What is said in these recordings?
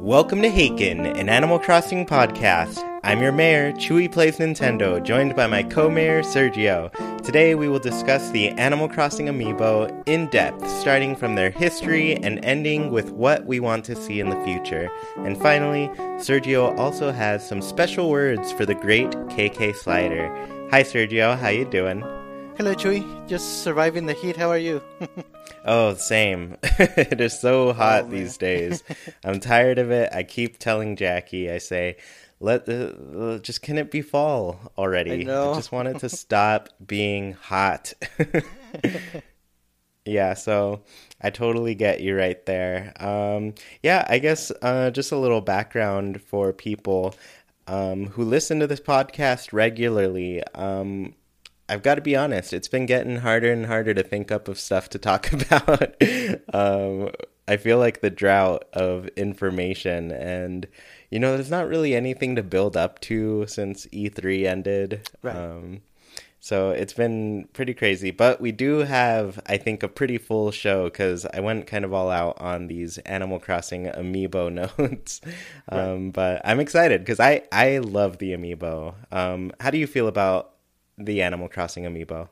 Welcome to Haken, an Animal Crossing podcast. I'm your mayor, Chewy Plays Nintendo, joined by my co mayor, Sergio. Today we will discuss the Animal Crossing amiibo in depth, starting from their history and ending with what we want to see in the future. And finally, Sergio also has some special words for the great KK Slider. Hi Sergio, how you doing? Hello, Chewy. Just surviving the heat. How are you? oh, same. it is so hot Oh, these days. I'm tired of it. I keep telling Jackie, I say, let uh, just can it be fall already? I know. just want it to stop being hot. yeah, so I totally get you right there. Um, yeah, I guess uh, just a little background for people um, who listen to this podcast regularly. Um, I've got to be honest, it's been getting harder and harder to think up of stuff to talk about. um, I feel like the drought of information, and you know, there's not really anything to build up to since E3 ended. Right. Um, so it's been pretty crazy, but we do have, I think, a pretty full show because I went kind of all out on these Animal Crossing amiibo notes. um, But I'm excited because I I love the amiibo. Um, how do you feel about the Animal Crossing amiibo?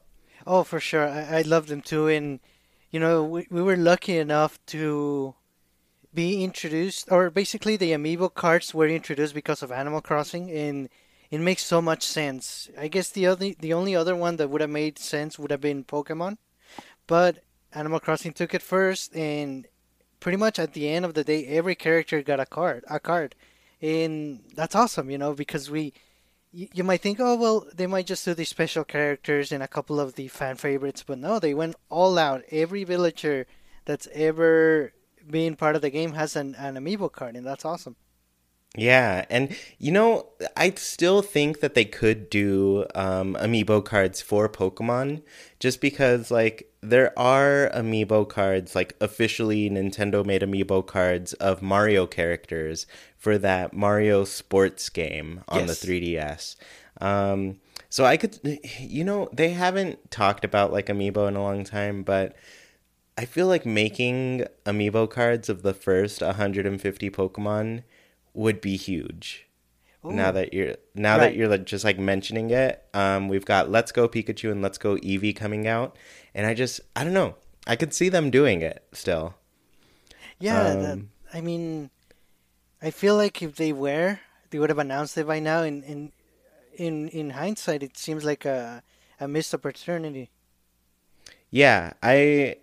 oh, for sure. I, I love them too. And, you know, we, we were lucky enough to be introduced, or basically the amiibo cards were introduced because of Animal Crossing. And it makes so much sense. I guess the only, the only other one that would have made sense would have been Pokemon. But Animal Crossing took it first. And pretty much at the end of the day, every character got a card. A card. And that's awesome, you know, because we you, you might think, oh well, they might just do the special characters and a couple of the fan favorites, but no, they went all out. Every villager that's ever been part of the game has an, an amiibo card, and that's awesome. Yeah, and you know, I still think that they could do um, amiibo cards for Pokemon, just because like there are amiibo cards, like officially Nintendo made amiibo cards of Mario characters for that Mario Sports game on Yes. the 3DS. Um, so I could, you know, they haven't talked about like amiibo in a long time, but I feel like making amiibo cards of the first 150 Pokemon would be huge. Now that you're now that you're like, just like mentioning it, um, we've got Let's Go Pikachu and Let's Go Eevee coming out, and I just I don't know, I could see them doing it still. Yeah, that, Um, I mean, I feel like if they were, they would have announced it by now. And in in in hindsight, it seems like a a missed opportunity. Yeah, I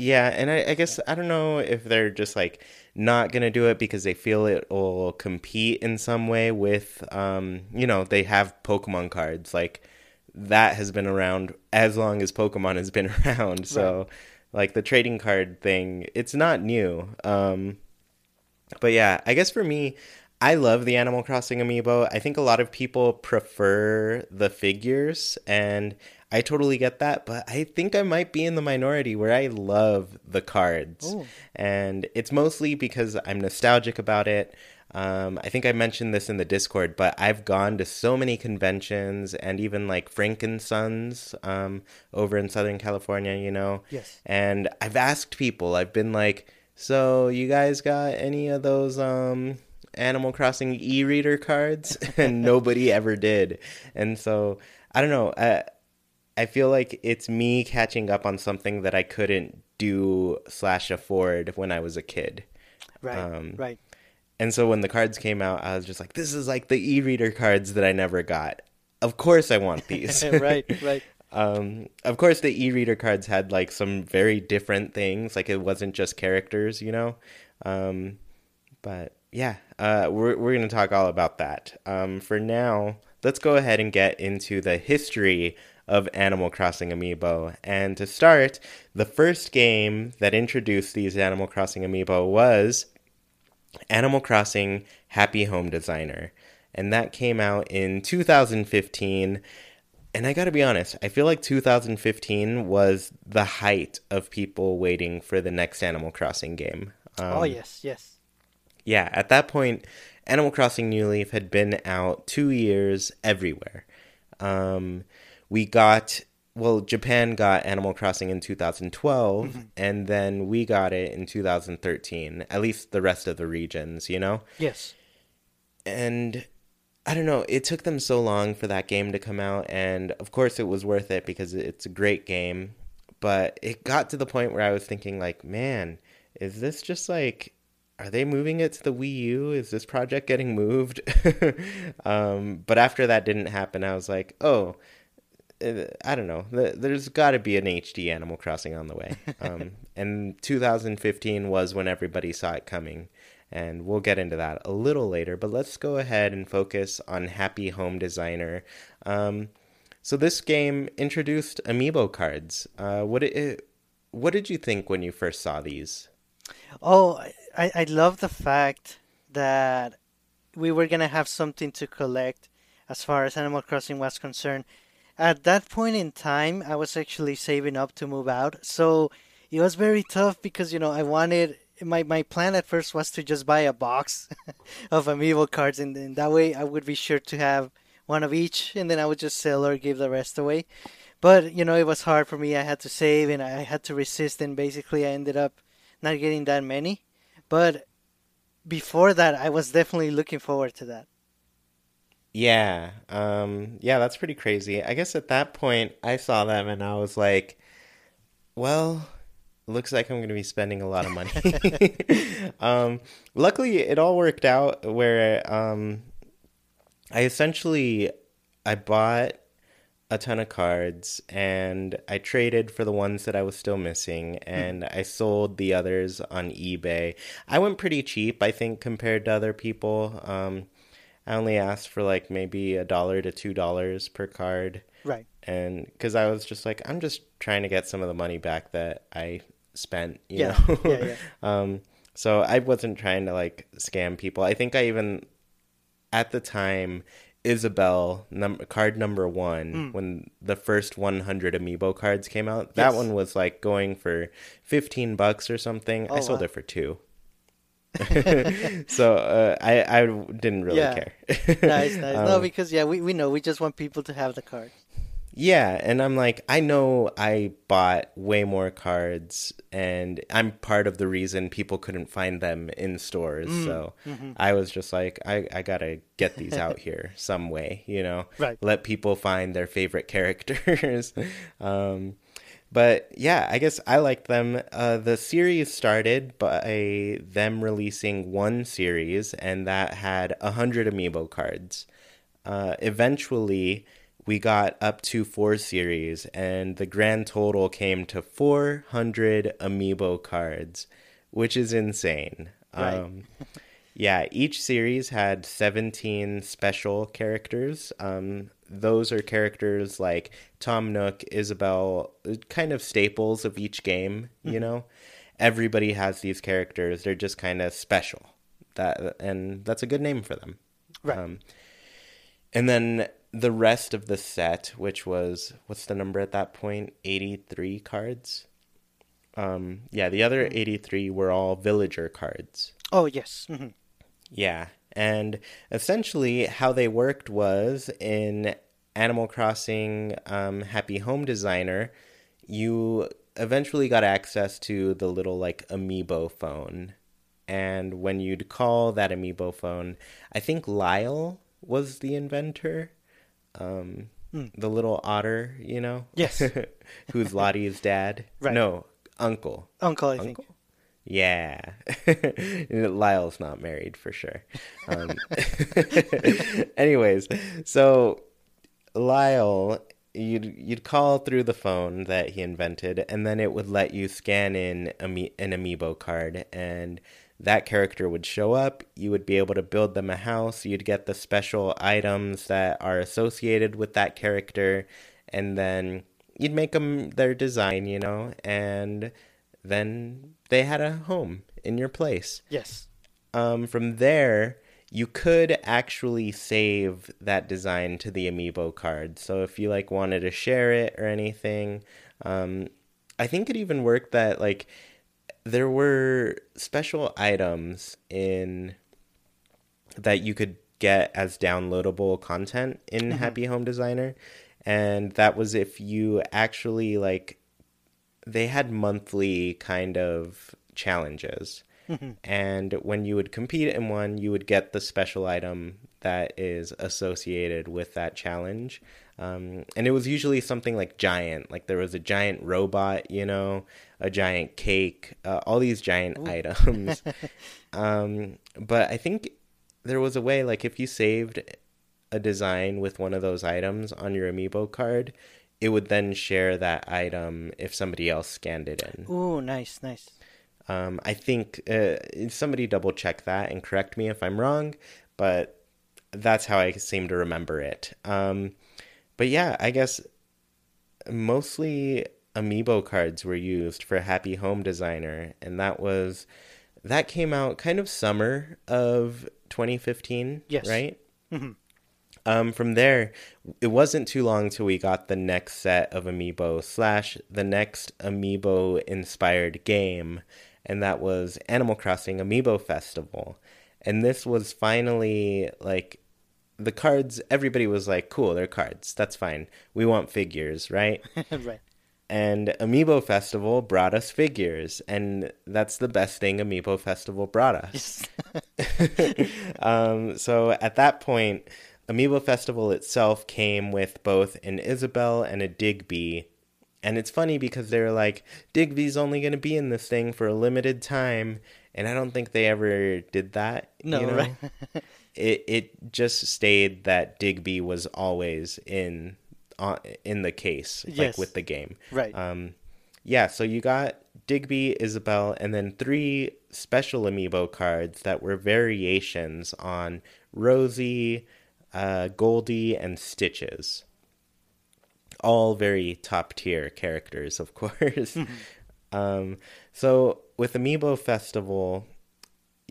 yeah, and I, I guess I don't know if they're just like not gonna do it because they feel it will compete in some way with um you know, they have Pokemon cards. Like that has been around as long as Pokemon has been around. So like the trading card thing, it's not new. Um but yeah, I guess for me, I love the Animal Crossing amiibo. I think a lot of people prefer the figures, and I totally get that. But I think I might be in the minority where I love the cards, Ooh. and it's mostly because I'm nostalgic about it. Um, I think I mentioned this in the Discord, but I've gone to so many conventions and even like Frank and Sons um, over in Southern California, you know. Yes. And I've asked people, I've been like, so you guys got any of those um Animal Crossing e-reader cards? and nobody ever did. And so I don't know. I I feel like it's me catching up on something that I couldn't do slash afford when I was a kid. Right. Um, right. And so when the cards came out, I was just like, this is like the e-reader cards that I never got. Of course I want these. right. Right. Um, of course, the e-reader cards had like some very different things. Like it wasn't just characters, you know. Um, but yeah, uh, we're we're gonna talk all about that. Um, for now, let's go ahead and get into the history of Animal Crossing Amiibo. And to start, the first game that introduced these Animal Crossing Amiibo was Animal Crossing Happy Home Designer. And that came out in 2015. And I gotta be honest, I feel like 2015 was the height of people waiting for the next Animal Crossing game. Um, oh, yes, yes. Yeah, at that point, Animal Crossing New Leaf had been out two years everywhere. Um, we got well, Japan got Animal Crossing in 2012, mm-hmm. and then we got it in 2013. At least the rest of the regions, you know. Yes. And I don't know. It took them so long for that game to come out, and of course, it was worth it because it's a great game. But it got to the point where I was thinking, like, man, is this just like are they moving it to the Wii U? Is this project getting moved? um, but after that didn't happen, I was like, oh, I don't know. There's got to be an HD Animal Crossing on the way. Um, and 2015 was when everybody saw it coming. And we'll get into that a little later. But let's go ahead and focus on Happy Home Designer. Um, so this game introduced amiibo cards. Uh, what it, what did you think when you first saw these? Oh, I, I love the fact that we were gonna have something to collect as far as Animal Crossing was concerned. At that point in time, I was actually saving up to move out, so it was very tough because you know I wanted my my plan at first was to just buy a box of amiibo cards, and, and that way I would be sure to have one of each, and then I would just sell or give the rest away. But you know it was hard for me. I had to save, and I had to resist, and basically I ended up not getting that many. But before that, I was definitely looking forward to that. Yeah, um, yeah, that's pretty crazy. I guess at that point, I saw them and I was like, well, looks like I'm going to be spending a lot of money. um, luckily, it all worked out where um, I essentially I bought a ton of cards and I traded for the ones that I was still missing hmm. and I sold the others on eBay. I went pretty cheap, I think, compared to other people. Um, I only asked for like maybe a dollar to two dollars per card. Right. And because I was just like, I'm just trying to get some of the money back that I spent, you yeah. know? yeah, yeah. um, so I wasn't trying to like scam people. I think I even, at the time, Isabelle number card number one mm. when the first 100 amiibo cards came out. That one was like going for 15 bucks or something. Oh, I sold wow. it for two. so uh, I I didn't really yeah. care. nice, nice. Um, no, because yeah, we we know we just want people to have the card. Yeah, and I'm like, I know I bought way more cards, and I'm part of the reason people couldn't find them in stores. Mm, so mm-hmm. I was just like, I, I gotta get these out here some way, you know? Right. Let people find their favorite characters. um, but yeah, I guess I liked them. Uh, the series started by them releasing one series, and that had a hundred amiibo cards. Uh, eventually we got up to four series, and the grand total came to 400 amiibo cards, which is insane. Right. Um, yeah, each series had 17 special characters. Um, those are characters like Tom Nook, Isabelle, kind of staples of each game, you mm-hmm. know? Everybody has these characters. They're just kind of special. That and that's a good name for them. Right. Um, and then the rest of the set, which was what's the number at that point? Eighty three cards. Um, yeah, the other mm-hmm. eighty three were all villager cards. Oh yes. Mm-hmm. Yeah, and essentially how they worked was in Animal Crossing um, Happy Home Designer, you eventually got access to the little like amiibo phone. And when you'd call that amiibo phone, I think Lyle was the inventor um, mm. the little otter, you know? Yes. Who's Lottie's dad? Right. No, uncle. Uncle, I uncle? think. Yeah. Lyle's not married for sure. Um, anyways, so Lyle, you'd you'd call through the phone that he invented, and then it would let you scan in an amiibo card, and that character would show up. You would be able to build them a house. You'd get the special items that are associated with that character. and then you'd make them their design, you know, and then they had a home in your place. Yes. Um, from there, you could actually save that design to the amiibo card. So if you like wanted to share it or anything, um, I think it even worked that like there were special items in that you could get as downloadable content in Happy Home Designer and that was if you actually like they had monthly kind of challenges. And when you would compete in one you would get the special item that is associated with that challenge. Um, and it was usually something like giant like there was a giant robot you know a giant cake uh, all these giant items. Um, but i think there was a way like if you saved a design with one of those items on your amiibo card it would then share that item if somebody else scanned it in Ooh, nice, nice. um, I think uh, somebody double check that and correct me if I'm wrong, but that's how I seem to remember it. Um, but yeah, I guess mostly amiibo cards were used for Happy Home Designer, and that was that came out kind of summer of 2015, Yes. right? Um, from there, it wasn't too long till we got the next set of amiibo slash the next amiibo inspired game, and that was Animal Crossing Amiibo Festival. And this was finally like the cards. Everybody was like, "Cool, they're cards. That's fine. We want figures, right?" right. and Amiibo Festival brought us figures, and that's the best thing Amiibo Festival brought us. um, so at that point, Amiibo Festival itself came with both an Isabelle and a Digby. And it's funny because they're like, Digby's only going to be in this thing for a limited time. And I don't think they ever did that. No, you know? right. it it just stayed that Digby was always in uh, in the case, like with the game. Right. Um, yeah, so you got Digby, Isabelle, and then three special amiibo cards that were variations on Rosie, uh, Goldie, and Stitches. All very top tier characters, of course. um, so with Amiibo Festival,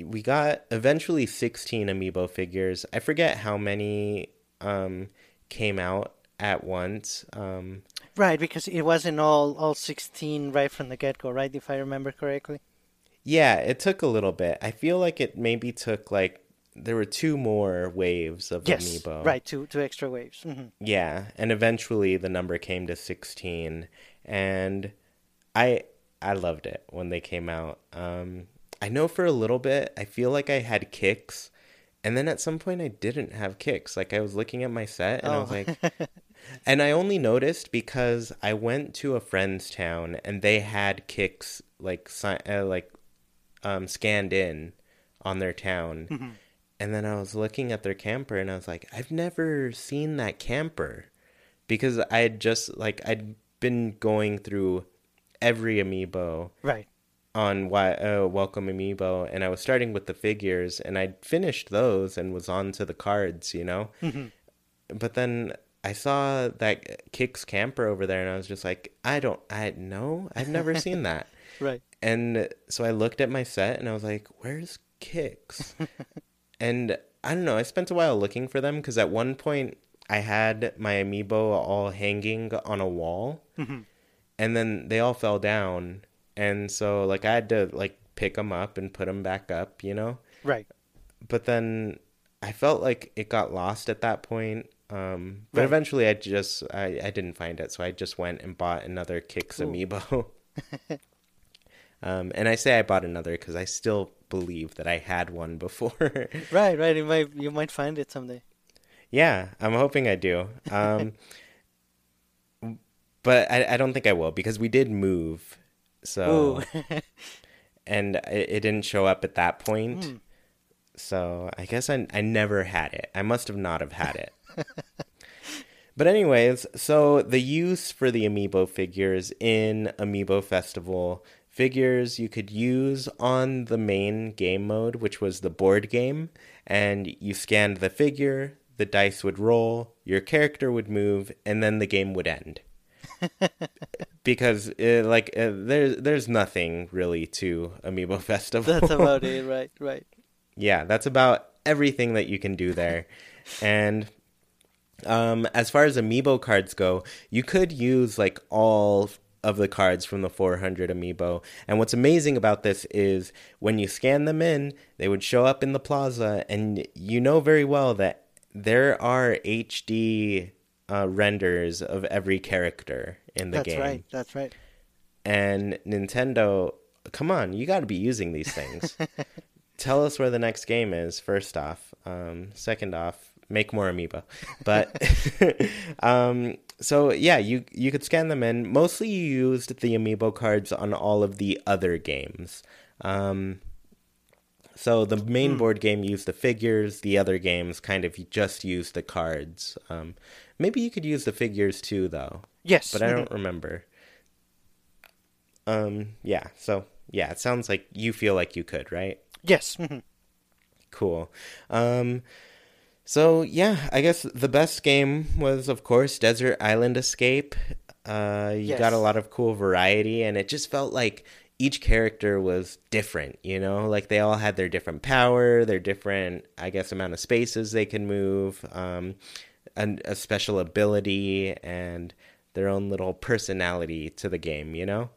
we got eventually 16 amiibo figures. I forget how many um, came out at once. Um, Right, because it wasn't all all 16 right from the get go, right? If I remember correctly. Yeah, it took a little bit. I feel like it maybe took like there were two more waves of Yes. amiibo. Right, two two extra waves. hmm Yeah, and eventually the number came to 16 and I I loved it when they came out. Um I know for a little bit I feel like I had kicks and then at some point I didn't have kicks. Like I was looking at my set and I was Oh. like and I only noticed because I went to a friend's town and they had kicks like si- uh, like um scanned in on their town. And then I was looking at their camper and I was like, I've never seen that camper because I had just like I'd been going through every amiibo Right. on why uh, welcome amiibo and I was starting with the figures and I'd finished those and was on to the cards, you know. But then I saw that Kicks camper over there and I was just like, I don't I no, I've never seen that. Right. And so I looked at my set and I was like, where's Kicks? and I don't know, I spent a while looking for them because at one point I had my amiibo all hanging on a wall and then they all fell down. And so, like, I had to, like, pick them up and put them back up, you know? Right. But then I felt like it got lost at that point. Um, but Right. eventually I just, I, I didn't find it. So I just went and bought another Kicks amiibo. Um, and I say I bought another because I still believe that I had one before. Right, right. You might you might find it someday. yeah, I'm hoping I do. Um, but I, I don't think I will because we did move. So, and it, it didn't show up at that point. So I guess I, I never had it. I must have not have had it. But anyways, so the use for the amiibo figures in Amiibo Festival figures you could use on the main game mode, which was the board game, and you scanned the figure, the dice would roll, your character would move, and then the game would end. because it, like uh, there's there's nothing really to Amiibo Festival. That's about it, right? Right. yeah, that's about everything that you can do there. and um, as far as amiibo cards go, you could use like all of the cards from the 400 amiibo. And what's amazing about this is when you scan them in, they would show up in the plaza, and you know very well that there are HD uh, renders of every character in the That's game. That's right. That's right. And Nintendo, come on, you got to be using these things. Tell us where the next game is. First off, um, second off, make more amiibo. But um, so yeah, you you could scan them in. Mostly, you used the amiibo cards on all of the other games. Um, so the main board game used the figures. The other games kind of just used the cards. Um, maybe you could use the figures too, though. Yes. But I don't remember. Um, yeah. So yeah, it sounds like you feel like you could, right? Yes. mhm. Cool. Um, so yeah, I guess the best game was, of course, Desert Island Escape. Uh, you got a lot of cool variety, and it just felt like each character was different. You know, like they all had their different power, their different, I guess, amount of spaces they can move, um, and a special ability, and their own little personality to the game. You know.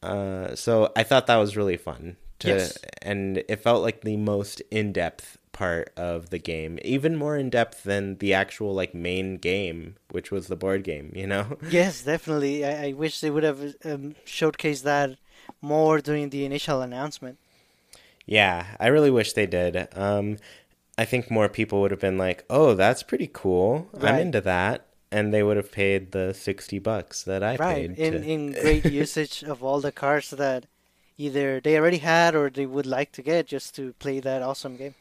Uh, so I thought that was really fun. To, Yes. And it felt like the most in depth part of the game, even more in depth than the actual like main game, which was the board game. You know. Yes, definitely. I, I wish they would have um, showcased that more during the initial announcement. Yeah, I really wish they did. Um, I think more people would have been like, "Oh, that's pretty cool. I'm into that," and they would have paid the sixty bucks that I right. paid. In to... in great usage of all the cards that either they already had or they would like to get just to play that awesome game.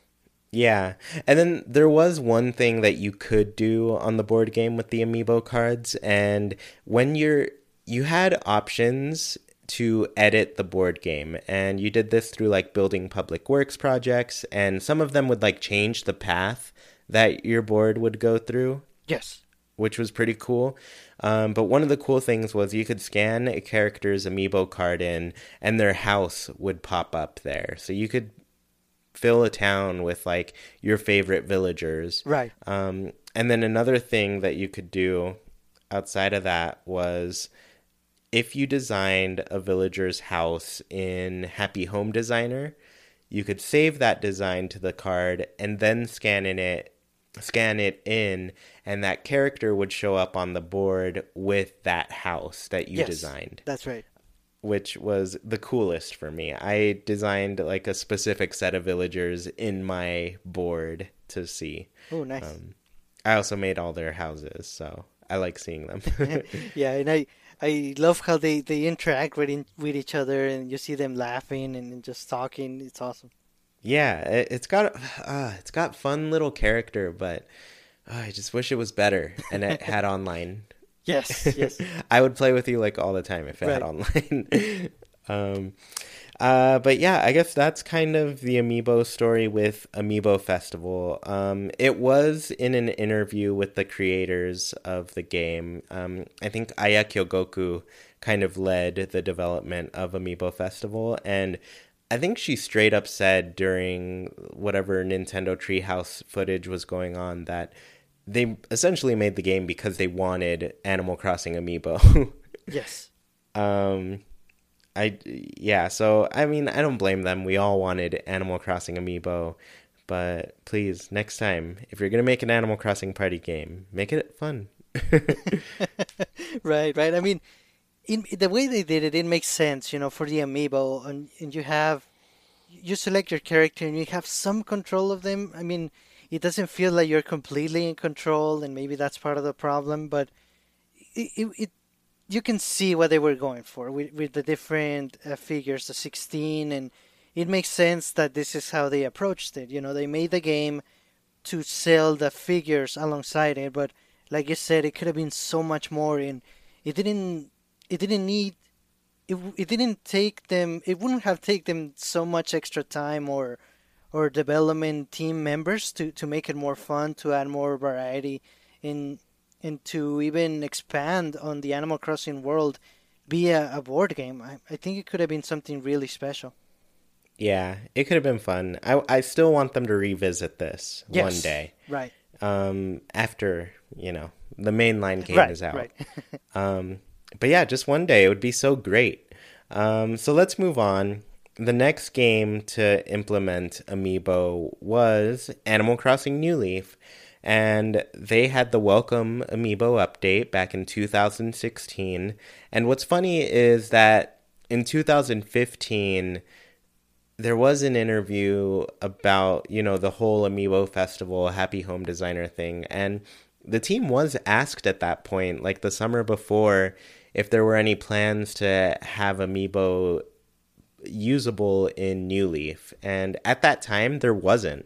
Yeah. And then there was one thing that you could do on the board game with the amiibo cards and when you're you had options to edit the board game and you did this through like building public works projects and some of them would like change the path that your board would go through Yes. which was pretty cool. Um, but one of the cool things was you could scan a character's amiibo card in, and their house would pop up there. So you could fill a town with like your favorite villagers. Right. Um, and then another thing that you could do outside of that was if you designed a villager's house in Happy Home Designer, you could save that design to the card and then scan in it scan it in and that character would show up on the board with that house that you yes. designed That's right. Which was the coolest for me. I designed like a specific set of villagers in my board to see. Oh, nice. Um, I also made all their houses, so I like seeing them. yeah, and I I love how they they interact with in, with each other, and you see them laughing and just talking. It's awesome. yeah, it, it's got uh, it's got fun little character, but uh, I just wish it was better and it had online. Yes, yes. I would play with you like all the time if it had online. um, uh, but yeah, I guess that's kind of the Amiibo story with Amiibo Festival. Um, it was in an interview with the creators of the game. Um, I think Aya Kyogoku kind of led the development of Amiibo Festival, and I think she straight up said during whatever Nintendo Treehouse footage was going on that they essentially made the game because they wanted Animal Crossing Amiibo. yes. um, I yeah, so I mean, I don't blame them. We all wanted Animal Crossing Amiibo, but please next time, if you're gonna make an Animal Crossing party game, make it fun. right, right. I mean, in the way they did it, it makes sense, you know, for the amiibo, and and you have you select your character and you have some control of them. I mean, it doesn't feel like you're completely in control, and maybe that's part of the problem. But it, it, it you can see what they were going for with with the different uh, figures, the 16, and it makes sense that this is how they approached it. You know, they made the game to sell the figures alongside it, but like you said, it could have been so much more, and it didn't. It didn't need. It, it didn't take them. It wouldn't have taken them so much extra time or, or development team members to, to make it more fun, to add more variety, in and to even expand on the Animal Crossing world via a board game. I, I think it could have been something really special. Yeah, it could have been fun. I I still want them to revisit this Yes. one day. Right. Um, after you know the mainline game Right, is out. right. um, but yeah, just one day it would be so great. Um, so let's move on. The next game to implement Amiibo was Animal Crossing New Leaf, and they had the Welcome Amiibo update back in 2016. And what's funny is that in 2015 there was an interview about you know the whole amiibo festival happy home designer thing and the team was asked at that point like the summer before if there were any plans to have amiibo usable in new leaf and at that time there wasn't.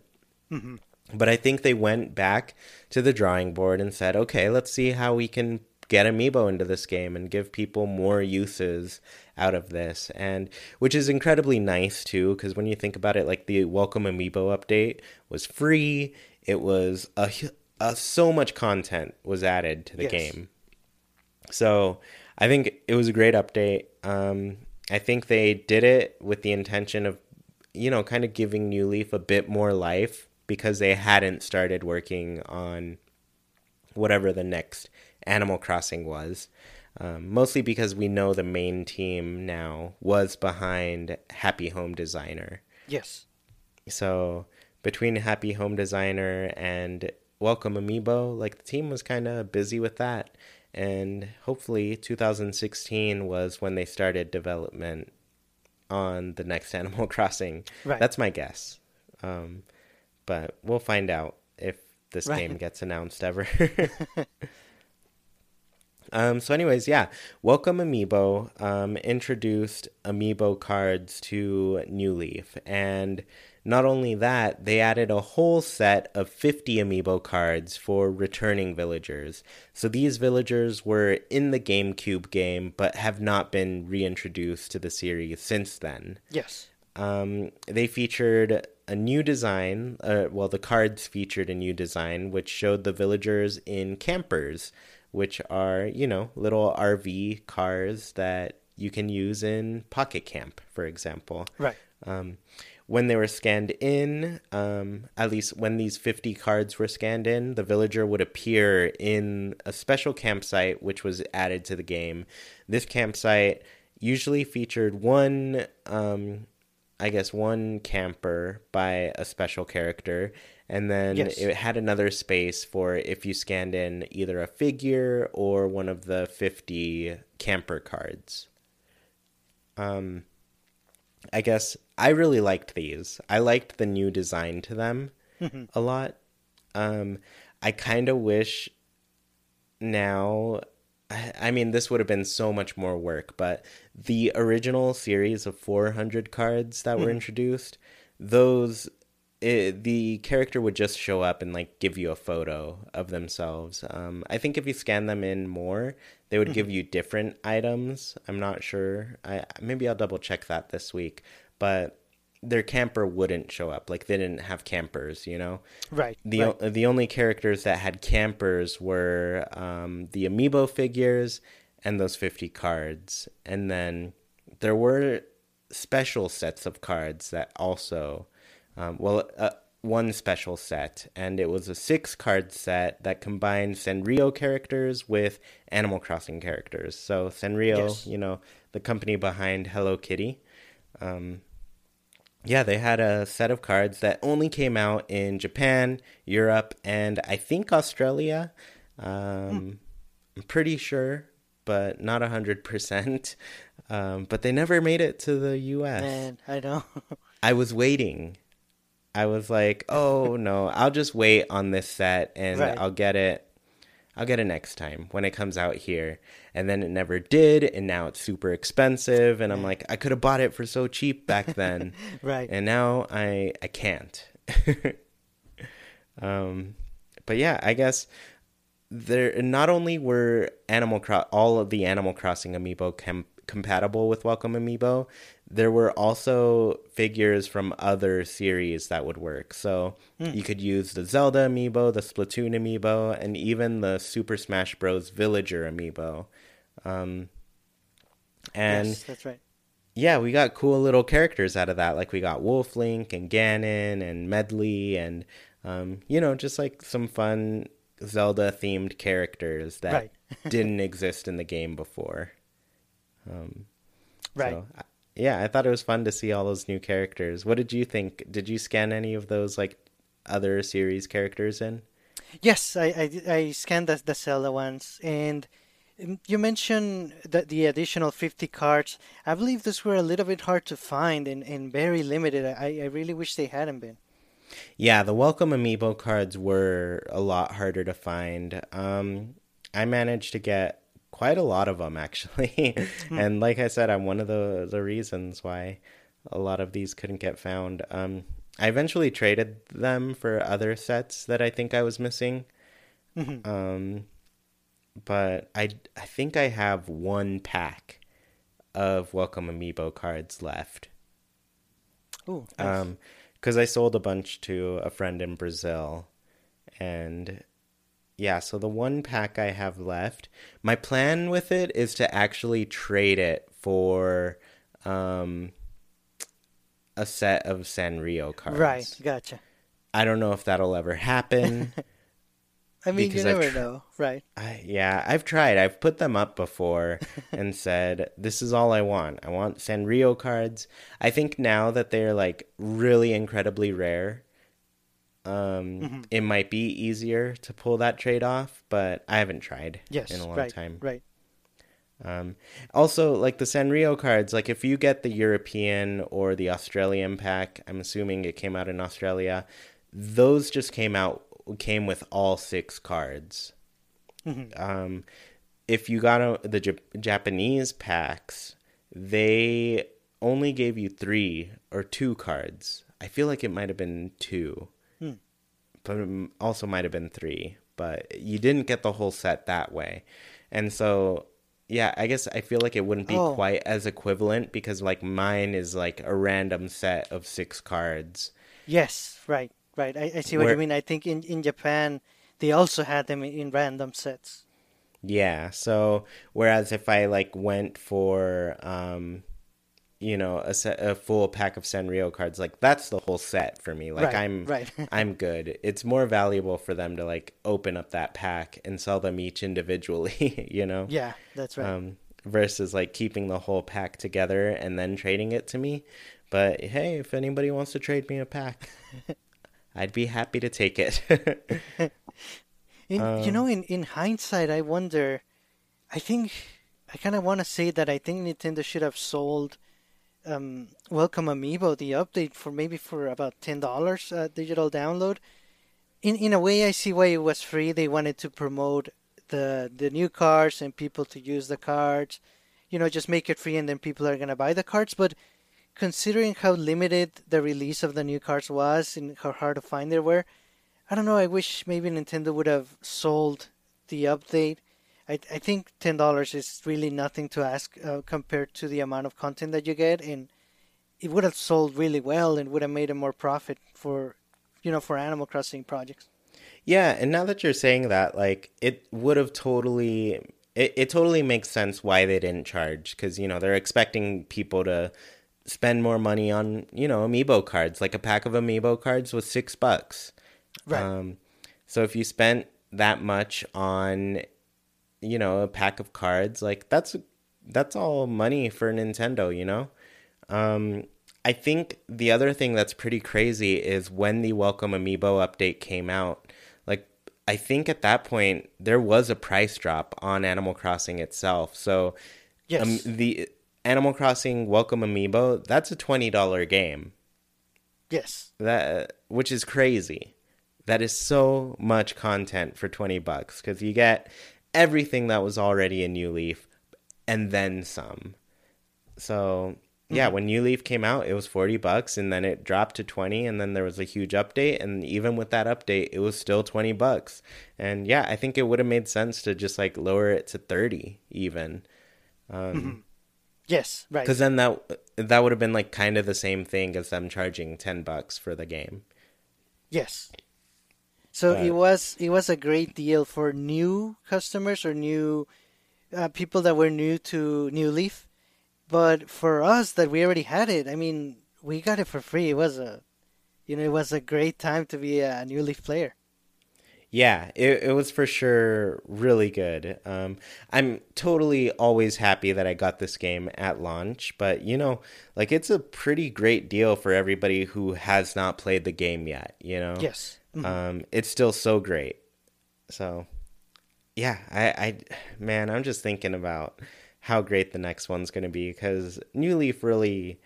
But i think they went back to the drawing board and said okay let's see how we can get amiibo into this game and give people more uses out of this. And which is incredibly nice too because when you think about it like the welcome amiibo update was free. It was a, a so much content was added to the Yes. game. So i think it was a great update. Um, i think they did it with the intention of you know kind of giving new leaf a bit more life because they hadn't started working on whatever the next Animal Crossing was. Um, mostly because we know the main team now was behind Happy Home Designer. Yes. So between Happy Home Designer and Welcome Amiibo, like the team was kind of busy with that. And hopefully 2016 was when they started development on the next Animal Crossing. Right. That's my guess. Um, but we'll find out if this Right. game gets announced ever. Um, so, anyways, yeah, Welcome Amiibo um, introduced Amiibo cards to New Leaf. And not only that, they added a whole set of 50 Amiibo cards for returning villagers. So, these villagers were in the GameCube game, but have not been reintroduced to the series since then Yes. um, they featured a new design. Uh, well, the cards featured a new design, which showed the villagers in campers, which are, you know, little RV cars that you can use in Pocket Camp, for example. Right. Um, when they were scanned in, um, at least when these 50 cards were scanned in, the villager would appear in a special campsite which was added to the game. This campsite usually featured one, um, I guess, one camper by a special character, and then Yes. it had another space for if you scanned in either a figure or one of the 50 camper cards. Um, I guess I really liked these. I liked the new design to them a lot. Um, I kind of wish now. I I mean, this would have been so much more work, but the original series of 400 cards that were introduced, those it, the character would just show up and like give you a photo of themselves. Um, I think if you scan them in more, they would give you different items. I'm not sure. I maybe I'll double check that this week, but their camper wouldn't show up. Like they didn't have campers, you know. Right. The right. o- the only characters that had campers were um, the amiibo figures and those 50 cards. And then there were special sets of cards that also, um, well, uh, one special set, and it was a six card set that combined Sanrio characters with Animal Crossing characters. So Sanrio, Yes. you know, the company behind Hello Kitty. Um, yeah, they had a set of cards that only came out in Japan, Europe, and I think Australia. Um, I'm pretty sure, but not 100%. Um, but they never made it to the US. Man, I know. I was waiting. I was like, oh no, I'll just wait on this set and Right. I'll get it. I'll get it next time when it comes out here. And then it never did, and now it's super expensive. And I'm like, I could have bought it for so cheap back then. right. and now I I can't. um, but yeah, I guess there not only were Animal Cro- all of the Animal Crossing amiibo cam- compatible with Welcome Amiibo, there were also figures from other series that would work. So mm. you could use the Zelda amiibo, the Splatoon amiibo, and even the Super Smash Bros. Villager amiibo. Um, and yes, that's right. Yeah, we got cool little characters out of that. Like we got Wolf Link and Ganon and Medli and um, you know, just like some fun Zelda themed characters that right. didn't exist in the game before. Um, right. So, yeah, I thought it was fun to see all those new characters. What did you think? Did you scan any of those like other series characters in? Yes, I I, I scanned the, the Zelda ones, and um, you mentioned that the additional 50 cards. I believe those were a little bit hard to find and, and very limited. I, I really wish they hadn't been. Yeah, the welcome amiibo cards were a lot harder to find. Um, I managed to get quite a lot of them actually, hmm. and like I said, I'm one of the the reasons why a lot of these couldn't get found. Um, I eventually traded them for other sets that I think I was missing. Mm-hmm. Um, but I I think I have one pack of welcome amiibo cards left. Oh, nice. um, because I sold a bunch to a friend in Brazil, and yeah, so the one pack I have left, my plan with it is to actually trade it for um, a set of Sanrio cards. Right, gotcha. I don't know if that'll ever happen. I mean, you never tr- know, right? I, yeah, I've tried. I've put them up before and said, "This is all I want. I want Sanrio cards." I think now that they're like really incredibly rare, um, mm-hmm. it might be easier to pull that trade off. But I haven't tried yes, in a long right, time. Right. Um, also, like the Sanrio cards, like if you get the European or the Australian pack, I'm assuming it came out in Australia. Those just came out came with all six cards. Mm-hmm. Um, if you got a, the J- Japanese packs, they only gave you three or two cards. I feel like it might have been two. But also might have been three. But you didn't get the whole set that way, and so yeah, I guess I feel like it wouldn't be oh. quite as equivalent because like mine is like a random set of six cards. Yes, right. Right, I, I see what Where, you mean. I think in, in Japan they also had them in, in random sets. Yeah. So whereas if I like went for um you know a set a full pack of Sanrio cards like that's the whole set for me like right, I'm right. I'm good it's more valuable for them to like open up that pack and sell them each individually you know yeah that's right um versus like keeping the whole pack together and then trading it to me but hey if anybody wants to trade me a pack I'd be happy to take it. in, um, you know, in, in hindsight, I wonder. I think I kind of want to say that I think Nintendo should have sold um, Welcome Amiibo, the update, for maybe for about ten dollars uh, digital download. In in a way, I see why it was free. They wanted to promote the the new cards and people to use the cards. You know, just make it free, and then people are gonna buy the cards. But considering how limited the release of the new cards was and how hard to find they were, I don't know. I wish maybe Nintendo would have sold the update. I, I think ten dollars is really nothing to ask uh, compared to the amount of content that you get, and it would have sold really well and would have made a more profit for, you know, for Animal Crossing projects. Yeah, and now that you're saying that, like, it would have totally it, it totally makes sense why they didn't charge because you know they're expecting people to spend more money on you know amiibo cards. Like a pack of amiibo cards was six bucks. Right. Um, so if you spent that much on you know a pack of cards like that's that's all money for nintendo you know um, i think the other thing that's pretty crazy is when the welcome amiibo update came out like i think at that point there was a price drop on animal crossing itself so yes. Um, the Animal Crossing Welcome Amiibo, that's a $20 game. Yes. That which is crazy. That is so much content for 20 bucks cuz you get everything that was already in New Leaf and then some. So, yeah, mm-hmm. when New Leaf came out, it was 40 bucks and then it dropped to 20 and then there was a huge update and even with that update, it was still 20 bucks. And yeah, I think it would have made sense to just like lower it to 30 even. Um, mm-hmm Yes, right. Because then that that would have been like kind of the same thing as them charging ten bucks for the game. Yes. So But- it was it was a great deal for new customers or new uh, people that were new to New Leaf, but for us that we already had it, I mean, we got it for free. It was a, you know, it was a great time to be a New Leaf player. Yeah, it, it was for sure really good. Um, I'm totally always happy that I got this game at launch, but you know, like it's a pretty great deal for everybody who has not played the game yet. You know, Yes. Mhm. um, it's still so great. So, yeah, I, I, man, I'm just thinking about how great the next one's going to be because New Leaf really,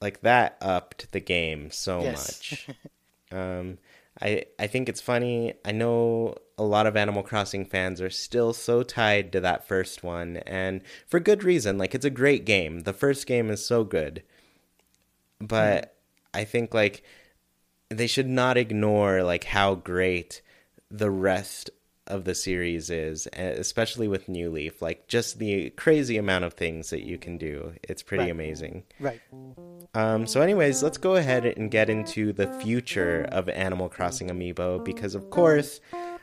like that, upped the game so Yes. much. um, I, I think it's funny. I know a lot of Animal Crossing fans are still so tied to that first one, and for good reason. Like it's a great game. The first game is so good, but I think like they should not ignore like how great the rest of the series is, especially with New Leaf. Like just the crazy amount of things that you can do. It's pretty Right. amazing. Right. Um, so, anyways, let's go ahead and get into the future of Animal Crossing Amiibo because, of course,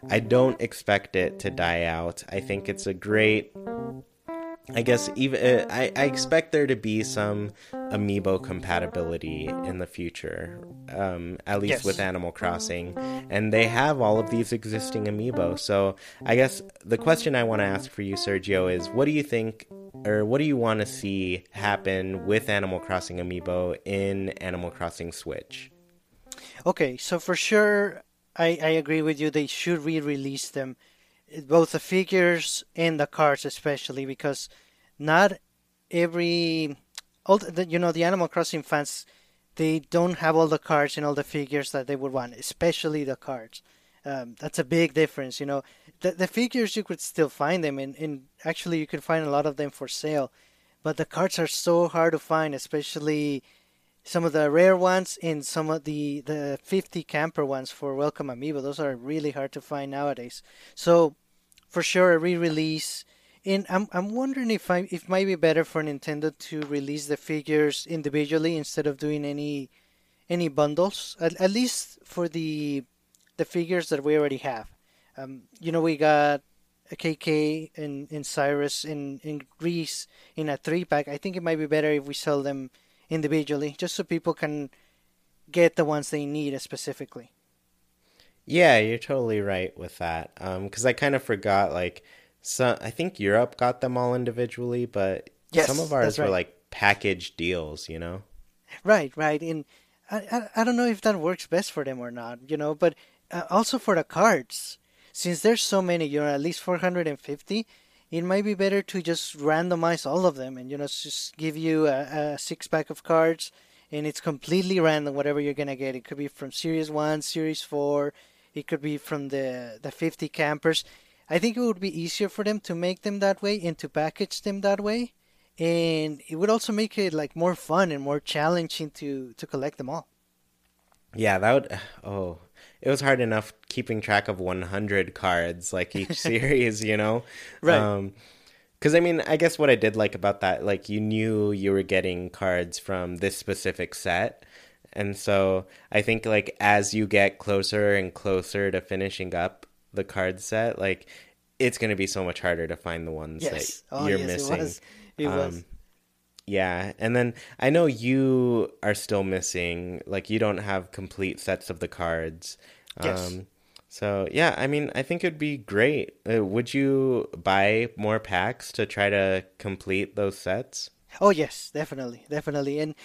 I don't expect it to die out. I think it's a great. I guess even uh, I, I expect there to be some amiibo compatibility in the future, um, at least Yes. with Animal Crossing, and they have all of these existing amiibo. So I guess the question I want to ask for you, Sergio, is what do you think, or what do you want to see happen with Animal Crossing amiibo in Animal Crossing Switch? Okay, so for sure, I, I agree with you. They should re-release them, both the figures and the cards, especially because not every, all the, you know, the Animal Crossing fans, they don't have all the cards and all the figures that they would want, especially the cards. Um, that's a big difference, you know. The, the figures you could still find them, and, and actually you could find a lot of them for sale, but the cards are so hard to find, especially some of the rare ones and some of the the 50 camper ones for welcome amiibo those are really hard to find nowadays so for sure a re-release and i'm i'm wondering if i if it might be better for nintendo to release the figures individually instead of doing any any bundles at, at least for the the figures that we already have um you know we got KK and, and Cyrus in, in Reese in a three pack. I think it might be better if we sell them individually, just so people can get the ones they need specifically. Yeah, you're totally right with that. Um, because I kind of forgot like some. I think Europe got them all individually, but Yes, some of ours were like package deals. You know. Right, right. And I, I, I don't know if that works best for them or not, you know, but uh, also for the cards, since there's so many, you know, at least 450, it might be better to just randomize all of them and, you know, just give you a, a six pack of cards and it's completely random, whatever you're going to get. It could be from Series 1, Series 4, it could be from the, the 50 campers. I think it would be easier for them to make them that way and to package them that way and it would also make it like more fun and more challenging to to collect them all Yeah, that would. Oh, it was hard enough keeping track of 100 cards like each series, you know? Right. Um, because I mean, I guess what I did like about that, like you knew you were getting cards from this specific set. And so I think like as you get closer and closer to finishing up the card set, like it's going to be so much harder to find the ones yes that oh you're yes missing. it was it was Um, yeah, and then I know you are still missing, like you don't have complete sets of the cards. Yes. Um, so yeah, I mean, I think it'd be great. Uh, would you buy more packs to try to complete those sets? oh yes definitely definitely and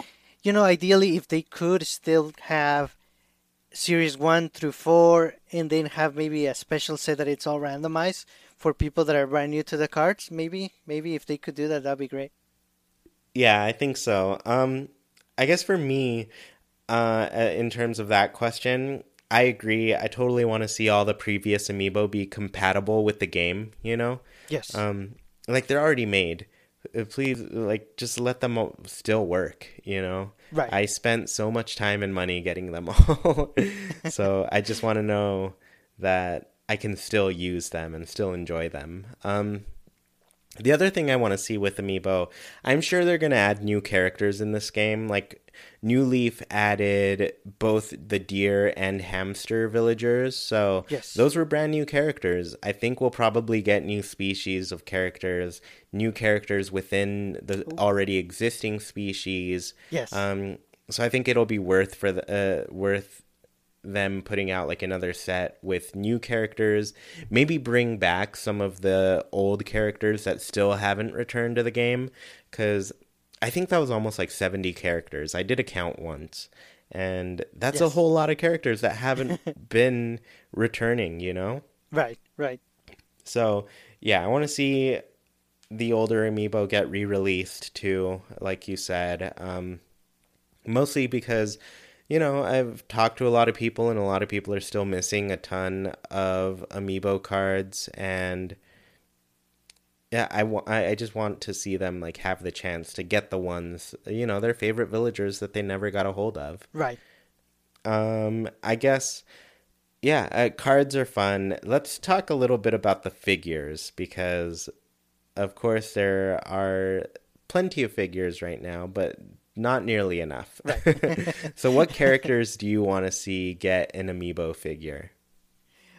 you know ideally if they could still have series 1 through 4 and then have maybe a special set that it's all randomized for people that are brand new to the cards maybe maybe if they could do that that'd be great Yeah, I think so. Um, I guess for me, uh, uh, in terms of that question, I agree. I totally want to see all the previous amiibo be compatible with the game. You know, yes um, like they're already made. Uh, Please, like, just let them all still work. You know, Right. I spent so much time and money getting them all, so I just want to know that I can still use them and still enjoy them. Um, The other thing I want to see with Amiibo, I'm sure they're going to add new characters in this game. Like New Leaf added both the deer and hamster villagers, so Yes. those were brand new characters. I think we'll probably get new species of characters, new characters within the already existing species. Yes. Um, so I think it'll be worth for the uh, worth them putting out like another set with new characters, maybe bring back some of the old characters that still haven't returned to the game cuz I think that was almost like 70 characters. I did a count once and that's a whole lot of characters that haven't been returning, you know? Right, right. So, yeah, I want to see the older amiibo get re-released too, like you said. Um, mostly because, you know, I've talked to a lot of people, and a lot of people are still missing a ton of amiibo cards, and yeah, I, I I just want to see them like have the chance to get the ones, you know, their favorite villagers that they never got a hold of. Right. Um, I guess, yeah, uh, cards are fun. Let's talk a little bit about the figures because, of course, there are plenty of figures right now, but not nearly enough. so, what characters do you want to see get an amiibo figure?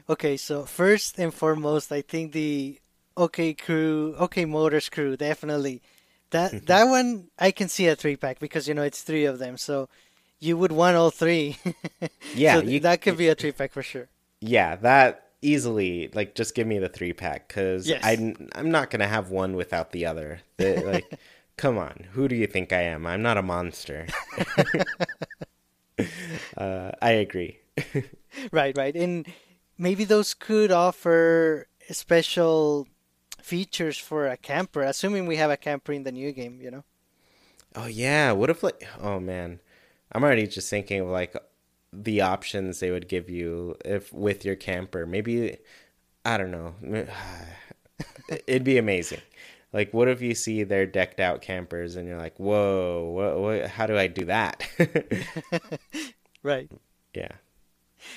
Okay, so first and foremost, I think the OK Crew, OK Motors crew, definitely. That that one I can see a three pack because you know it's three of them, so you would want all three. Yeah, so you- that could be a three pack for sure. Yeah, that easily. Like, just give me the three pack because Yes. I'm I'm not gonna have one without the other. The- like, come on, who do you think I am? I'm not a monster. uh, I agree. Right, right, and maybe those could offer special features for a camper, assuming we have a camper in the new game. You know. Oh yeah, what if like oh man. I'm already just thinking of like the options they would give you if with your camper. Maybe I don't know. It'd be amazing. Like what if you see their decked out campers and you're like, "Whoa, what, what how do I do that?" Right. yeah.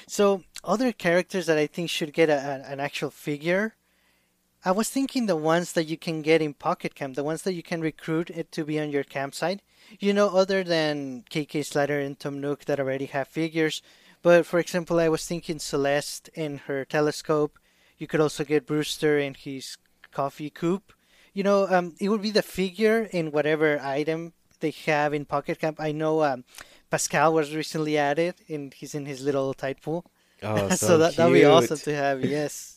So other characters that I think should get a, an actual figure. I was thinking the ones that you can get in Pocket Camp, the ones that you can recruit it to be on your campsite. You know, other than KK Slider and Tom Nook that already have figures. But for example, I was thinking Celeste and her telescope. You could also get Brewster and his coffee coop. You know, um, it would be the figure in whatever item they have in Pocket Camp. I know um, Pascal was recently added, and he's in his little tide pool. Oh, so, so that that'd be awesome to have. Yes.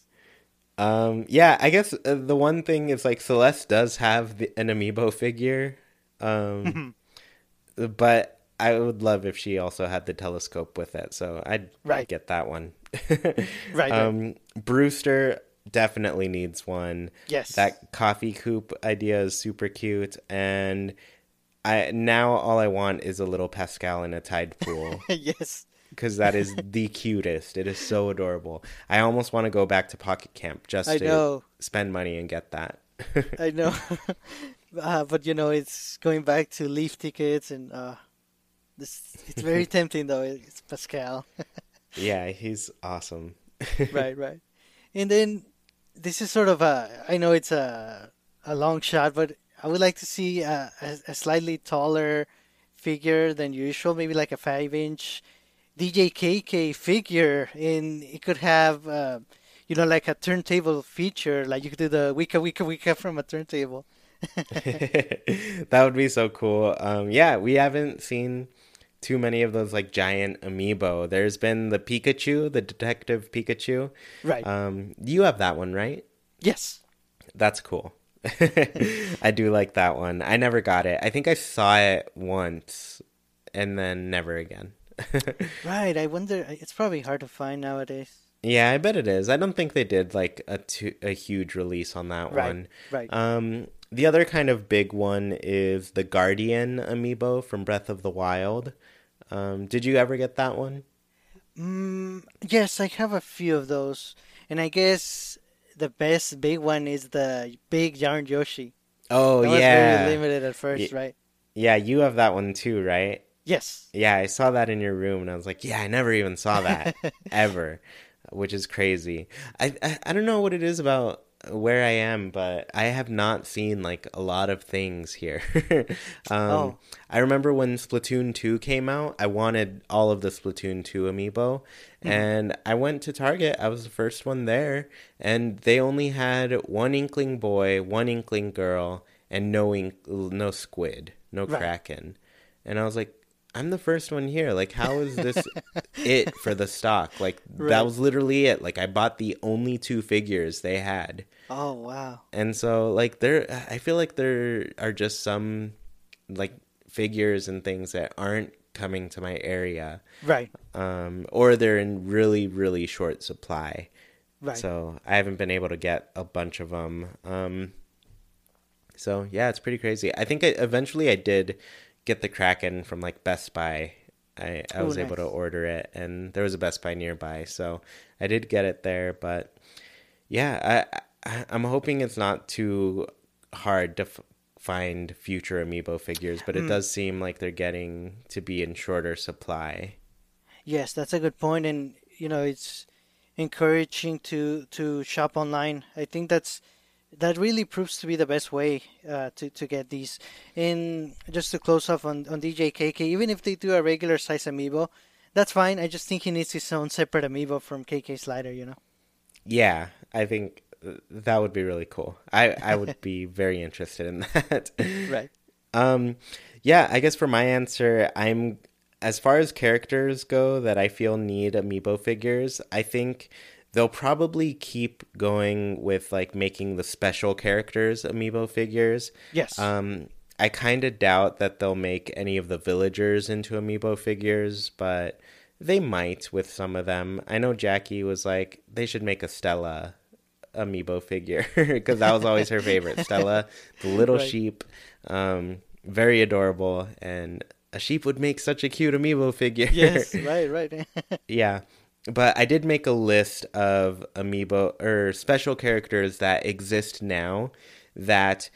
Um, yeah, I guess uh, the one thing is like Celeste does have the, an amiibo figure, um, but I would love if she also had the telescope with it. So I'd, Right. get that one. right. Um, Brewster definitely needs one. Yes. That coffee coop idea is super cute, and I now all I want is a little Pascal in a tide pool yes. Because that is the cutest. It is so adorable. I almost want to go back to Pocket Camp just I to know. spend money and get that. I know. uh, but you know, it's going back to leaf tickets, and uh, this it's very tempting though. It's Pascal. yeah, he's awesome. right, right. And then this is sort of a. I know it's a a long shot, but I would like to see a, a, a slightly taller figure than usual, maybe like a five inch DJ KK figure, and it could have. Uh, you know, like a turntable feature, like you could do the wika wika wika from a turntable. that would be so cool. Um, yeah, we haven't seen too many of those like giant amiibo. There's been the Pikachu, the Detective Pikachu. Right. Um, you have that one, right? yes. That's cool. I do like that one. I never got it. I think I saw it once and then never again. Right. I wonder. It's probably hard to find nowadays. yeah, I bet it is. I don't think they did like a tu- a huge release on that Right, one. right. Um, the other kind of big one is the Guardian amiibo from Breath of the Wild. Um, did you ever get that one? Mm, yes, I have a few of those, and I guess the best big one is the big Yarn Yoshi. Oh That was yeah, very limited at first, Ye- right? yeah. You have that one too, right? Yes. Yeah, I saw that in your room, and I was like, yeah, I never even saw that ever, which is crazy. I, I I don't know what it is about where I am, but I have not seen like a lot of things here. um, Oh. I remember when Splatoon 2 came out, I wanted all of the Splatoon 2 amiibo, and I went to Target. I was the first one there, and they only had one Inkling boy, one Inkling girl, and no ink- no squid, no Right. Kraken. And I was like, I'm the first one here. Like, how is this it for the stock? Like, Right. that was literally it. Like, I bought the only two figures they had. Oh wow. And so, like, there, I feel like there are just some, like, figures and things that aren't coming to my area. Right. Um, or they're in really, really short supply. Right. So I haven't been able to get a bunch of them. Um, so yeah, it's pretty crazy. I think I, eventually I did get the Kraken from like Best Buy. I, I Oh, was able to order it, and there was a Best Buy nearby, so I did get it there. But yeah, I, I I'm hoping it's not too hard to f- find future amiibo figures, but it hmm. does seem like they're getting to be in shorter supply. Yes, that's a good point, and you know it's encouraging to to shop online. I think that's that really proves to be the best way uh, to to get these. And just to close off on on DJ KK, even if they do a regular size amiibo, that's fine. I just think he needs his own separate amiibo from KK Slider. You know. Yeah, I think that would be really cool. I I would be very interested in that. Right. Um yeah, I guess for my answer, I'm as far as characters go that I feel need amiibo figures, I think they'll probably keep going with like making the special characters amiibo figures. Yes. Um I kind of doubt that they'll make any of the villagers into amiibo figures, but they might with some of them. I know Jackie was like they should make a Stella amiibo figure because that was always her favorite. Stella, the little Right. sheep, um, very adorable, and a sheep would make such a cute amiibo figure. yes. Right. Right. yeah. But I did make a list of amiibo or special characters that exist now that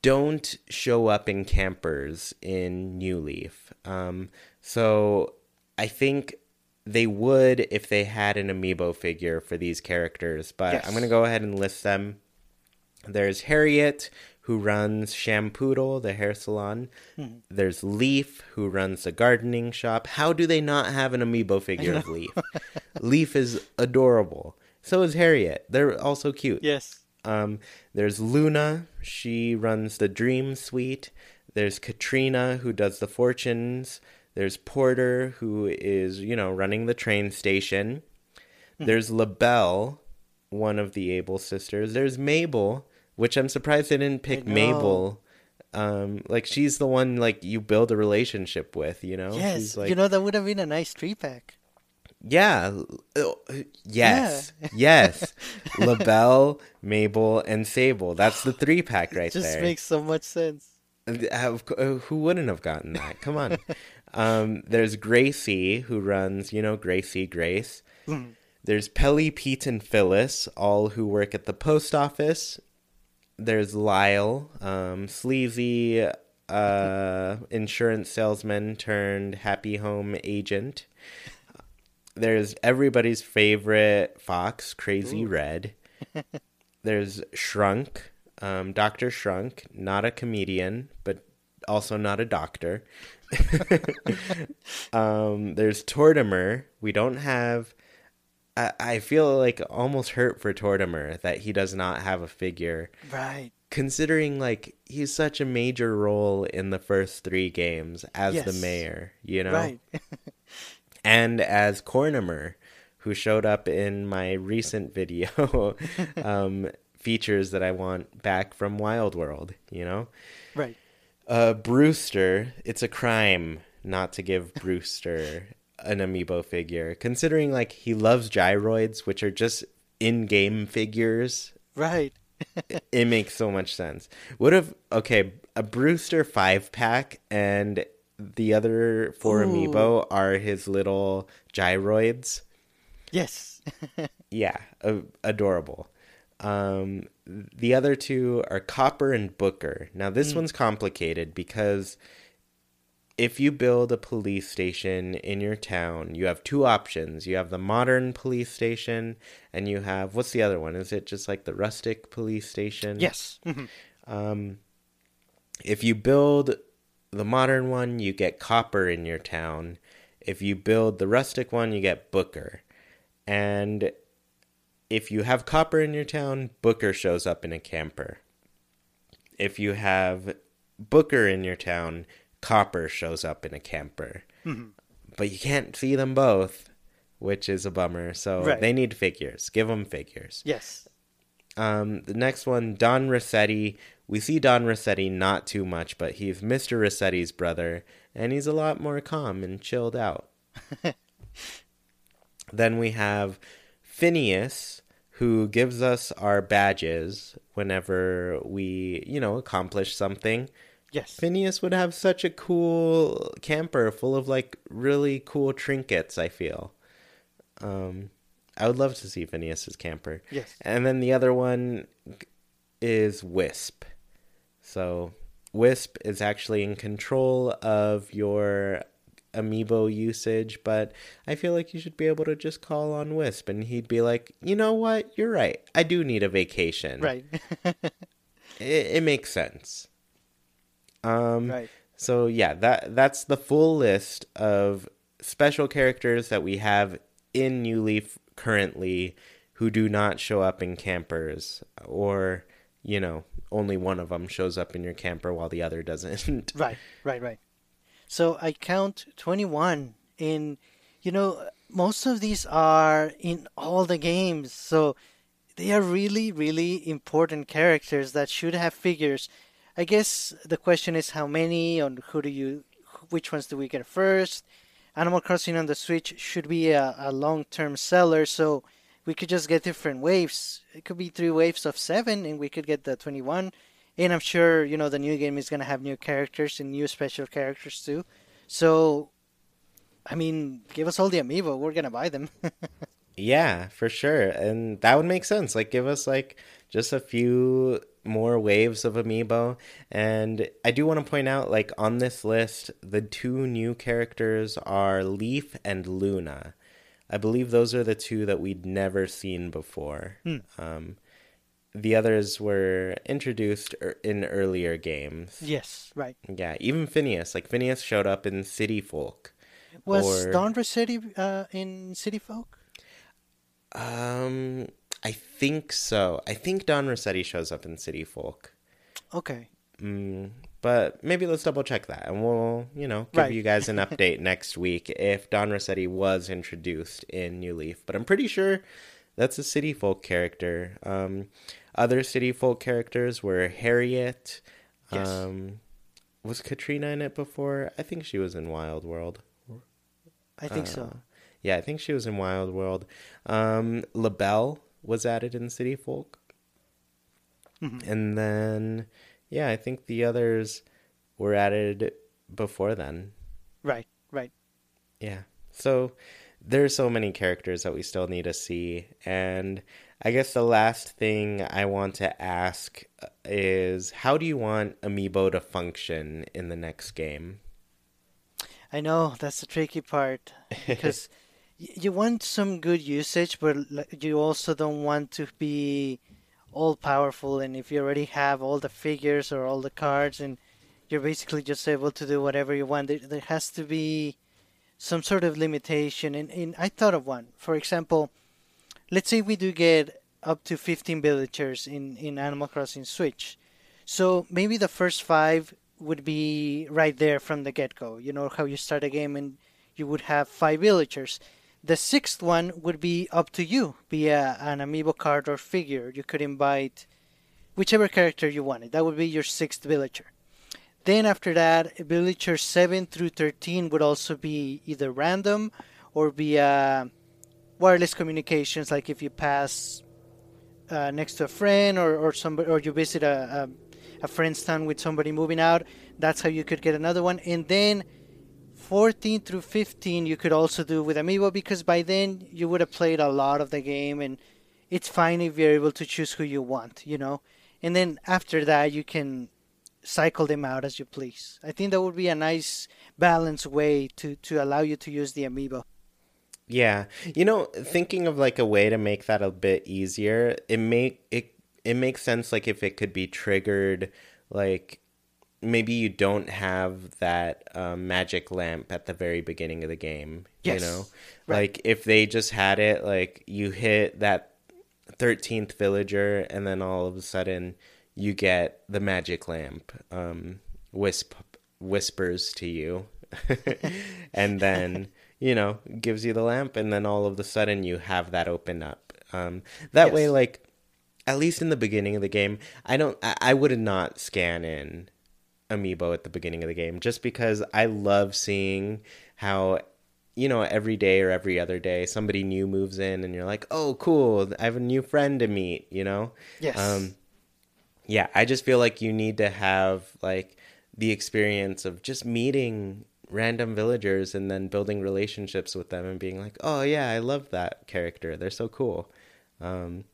don't show up in campers in New Leaf. Um, so I think they would if they had an amiibo figure for these characters, but Yes. I'm going to go ahead and list them. There's Harriet, who runs Shampoodle, the hair salon. There's Leaf, who runs the gardening shop. How do they not have an amiibo figure of Leaf? Leaf is adorable. So is Harriet. They're also cute. yes. Um, there's Luna. She runs the Dream Suite. There's Katrina, who does the fortunes. There's Porter, who is, you know, running the train station. There's LaBelle, one of the Able sisters. There's Mabel, which I'm surprised they didn't pick. Mabel. Um, like she's the one like you build a relationship with, you know? Yes. She's like, you know that would have been a nice three pack. yeah. uh, Yes. Yes. LaBelle, Mabel, and Sable. That's the three pack right Just there. Just makes so much sense. Uh, uh, Who wouldn't have gotten that? Come on. um, there's Gracie, who runs, you know, Gracie Grace. There's Pelly, Pete, and Phyllis, all who work at the post office. There's Lyle, um, sleazy uh, insurance salesman turned happy home agent. There's everybody's favorite fox, Crazy Red. There's Shrunk, um, Dr. Shrunk, not a comedian, but also not a doctor. um, there's Tortimer. We don't have. I, I feel like almost hurt for Tortimer that he does not have a figure, Right. considering like he's such a major role in the first three games as the mayor, you know, Right. and as Cornimer, who showed up in my recent video, um, features that I want back from Wild World, you know. right. Uh, Brewster, it's a crime not to give Brewster an amiibo figure, considering like he loves gyroids, which are just in-game figures. Right. It makes so much sense. Would have okay a Brewster five pack and the other four Ooh. amiibo are his little gyroids. Yes. Yeah, a- adorable. Um, the other two are Copper and Booker. Now, this one's complicated because if you build a police station in your town, you have two options. You have the modern police station, and you have what's the other one? Is it just like the rustic police station? Yes. Mhm. Um, if you build the modern one, you get copper in your town. If you build the rustic one, you get Booker. And if you have copper in your town, Booker shows up in a camper. If you have Booker in your town, Copper shows up in a camper. But you can't see them both, which is a bummer. So Right. they need figures. Give them figures. Yes. Um, the next one, Don Resetti. We see Don Resetti not too much, but he's Mr. Resetti's brother, and he's a lot more calm and chilled out. then we have Phineas, who gives us our badges whenever we, you know, accomplish something. Yes. Phineas would have such a cool camper full of like really cool trinkets, I feel. Um I would love to see Phineas's camper. Yes. And then the other one is Wisp. So Wisp is actually in control of your amiibo usage, but I feel like you should be able to just call on Wisp and he'd be like, "You know what? You're right. I do need a vacation." Right. It, it makes sense. Um right. so yeah, that that's the full list of special characters that we have in New Leaf currently who do not show up in campers or, you know, only one of them shows up in your camper while the other doesn't. Right, right, right. So I count 21 in, you know, most of these are in all the games. So they are really, really important characters that should have figures. I guess the question is how many and who do you, which ones do we get first? Animal Crossing on the Switch should be a, a long-term seller, so we could just get different waves. It could be three waves of seven, and we could get the 21. And I'm sure, you know, the new game is going to have new characters and new special characters too. So, I mean, give us all the amiibo. We're going to buy them. Yeah, for sure. And that would make sense. Like give us like just a few more waves of amiibo. And I do want to point out like on this list, the two new characters are Leaf and Luna. I believe those are the two that we'd never seen before. Um, the others were introduced er- in earlier games. yes, right. Yeah, even Phineas. Like Phineas showed up in City Folk. Was Or- Don Resetti uh, in City Folk? Um, I think so. I think Don Resetti shows up in City Folk. Okay. Mm, but maybe let's double check that, and we'll, you know, give Right. you guys an update next week if Don Resetti was introduced in New Leaf. But I'm pretty sure that's a City Folk character. Um, other City Folk characters were Harriet. Yes. Um, was Katrina in it before? I think she was in Wild World. I think so. Uh, Yeah, I think she was in Wild World. Um, LaBelle was added in City Folk. Mm-hmm. And then, yeah, I think the others were added before then. Right, right. Yeah. So there's so many characters that we still need to see. And I guess the last thing I want to ask is how do you want Amiibo to function in the next game? I know that's the tricky part because you want some good usage, but you also don't want to be all powerful. And if you already have all the figures or all the cards, and you're basically just able to do whatever you want, there, there has to be some sort of limitation. And, and I thought of one. For example, let's say we do get up to 15 villagers in, in Animal Crossing Switch. So maybe the first five would be right there from the get go. You know how you start a game and you would have five villagers. The sixth one would be up to you, be a, an amiibo card or figure. You could invite whichever character you wanted. That would be your sixth villager. Then after that, villager 7 through 13 would also be either random or be uh, wireless communications, like if you pass uh, next to a friend or, or somebody or you visit a, a, a friend's town with somebody moving out that's how you could get another one and then 14 through 15 you could also do with amiibo because by then you would have played a lot of the game and it's fine if you're able to choose who you want you know and then after that you can cycle them out as you please. I think that would be a nice balanced way to to allow you to use the amiibo. Yeah. You know, thinking of like a way to make that a bit easier, it make it it makes sense like if it could be triggered like maybe you don't have that um, magic lamp at the very beginning of the game, Yes. you know? Right. Like if they just had it like you hit that 13th villager and then all of a sudden you get the magic lamp um wisp whispers to you and then you know gives you the lamp and then all of a sudden you have that open up um that way like at least in the beginning of the game i don't i, I would not scan in amiibo at the beginning of the game just because i love seeing how you know every day or every other day somebody new moves in and you're like oh cool i have a new friend to meet you know Yes. um yeah i just feel like you need to have like the experience of just meeting random villagers and then building relationships with them and being like oh yeah i love that character they're so cool um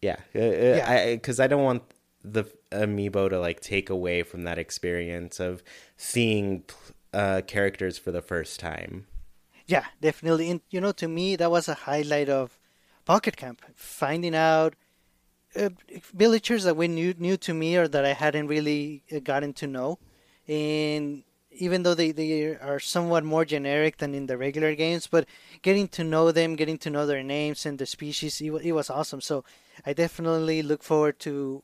yeah Yeah. i because I, don't want the amiibo to like take away from that experience of seeing uh characters for the first time Yeah, definitely. And you know, to me, that was a highlight of Pocket Camp. Finding out uh, villagers that were new new to me or that I hadn't really uh, gotten to know, and even though they, they are somewhat more generic than in the regular games, but getting to know them, getting to know their names and the species, it, it was awesome. So I definitely look forward to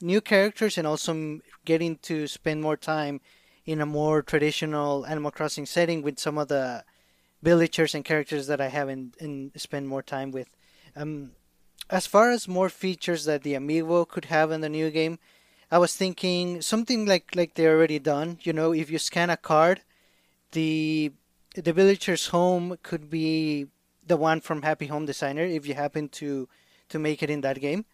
new characters and also getting to spend more time in a more traditional Animal Crossing setting with some of the villagers and characters that I haven't and spend more time with. Um, as far as more features that the Amiibo could have in the new game, I was thinking something like like they already done. You know, if you scan a card, the the villager's home could be the one from Happy Home Designer if you happen to to make it in that game.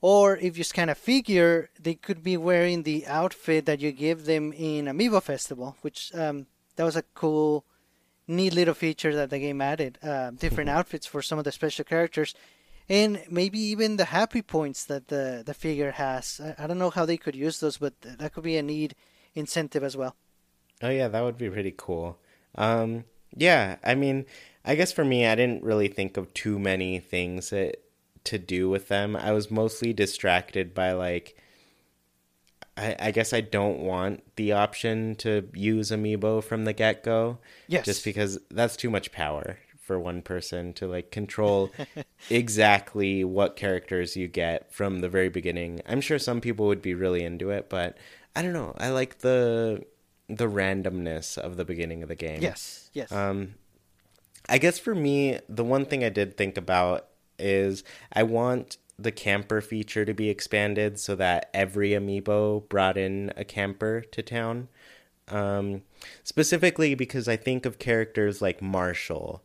Or if you scan a figure, they could be wearing the outfit that you give them in Amiibo Festival, which um, that was a cool, neat little feature that the game added. Uh, different outfits for some of the special characters, and maybe even the happy points that the the figure has. I, I don't know how they could use those, but that could be a neat incentive as well. Oh yeah, that would be pretty cool. Um, yeah, I mean, I guess for me, I didn't really think of too many things that to do with them. I was mostly distracted by like, I, I guess I don't want the option to use Amiibo from the get go. Yes. just because that's too much power for one person to like control exactly what characters you get from the very beginning. I'm sure some people would be really into it, but I don't know. I like the the randomness of the beginning of the game. Yes, yes, Um, I guess for me, the one thing I did think about is I want the camper feature to be expanded so that every amiibo brought in a camper to town. Um, specifically because I think of characters like Marshall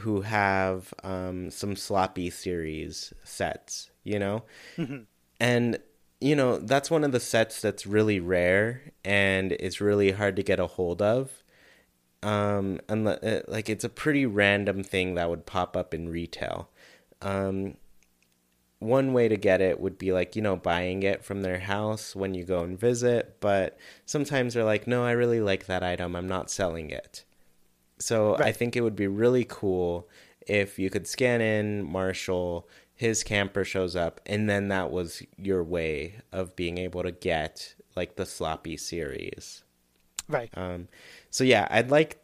who have um, some sloppy series sets, you know? And you know, that's one of the sets that's really rare and it's really hard to get a hold of um and uh, like it's a pretty random thing that would pop up in retail um one way to get it would be like you know buying it from their house when you go and visit but sometimes they're like no i really like that item. I'm not selling it. So i think it would be really cool if you could scan in marshall his camper shows up and then that was your way of being able to get like the sloppy series. Right. um, so yeah, I'd like